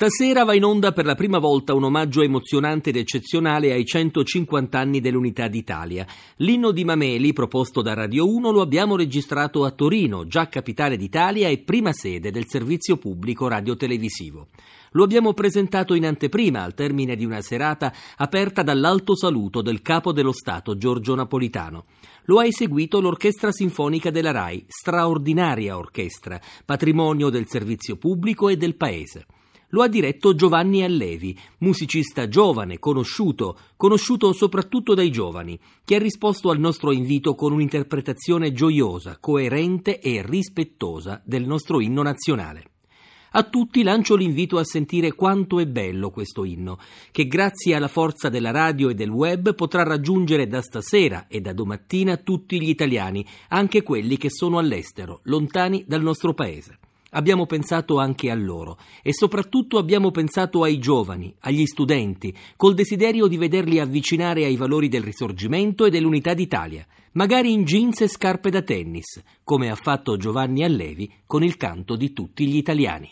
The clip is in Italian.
Stasera va in onda per la prima volta un omaggio emozionante ed eccezionale ai 150 anni dell'Unità d'Italia. L'inno di Mameli, proposto da Radio 1, lo abbiamo registrato a Torino, già capitale d'Italia e prima sede del servizio pubblico radiotelevisivo. Lo abbiamo presentato in anteprima, al termine di una serata aperta dall'alto saluto del capo dello Stato Giorgio Napolitano. Lo ha eseguito l'Orchestra Sinfonica della RAI, straordinaria orchestra, patrimonio del servizio pubblico e del Paese. Lo ha diretto Giovanni Allevi, musicista giovane, conosciuto, conosciuto soprattutto dai giovani, che ha risposto al nostro invito con un'interpretazione gioiosa, coerente e rispettosa del nostro inno nazionale. A tutti lancio l'invito a sentire quanto è bello questo inno, che grazie alla forza della radio e del web potrà raggiungere da stasera e da domattina tutti gli italiani, anche quelli che sono all'estero, lontani dal nostro paese. Abbiamo pensato anche a loro e soprattutto abbiamo pensato ai giovani, agli studenti, col desiderio di vederli avvicinare ai valori del risorgimento e dell'unità d'Italia, magari in jeans e scarpe da tennis, come ha fatto Giovanni Allevi con il canto di tutti gli italiani.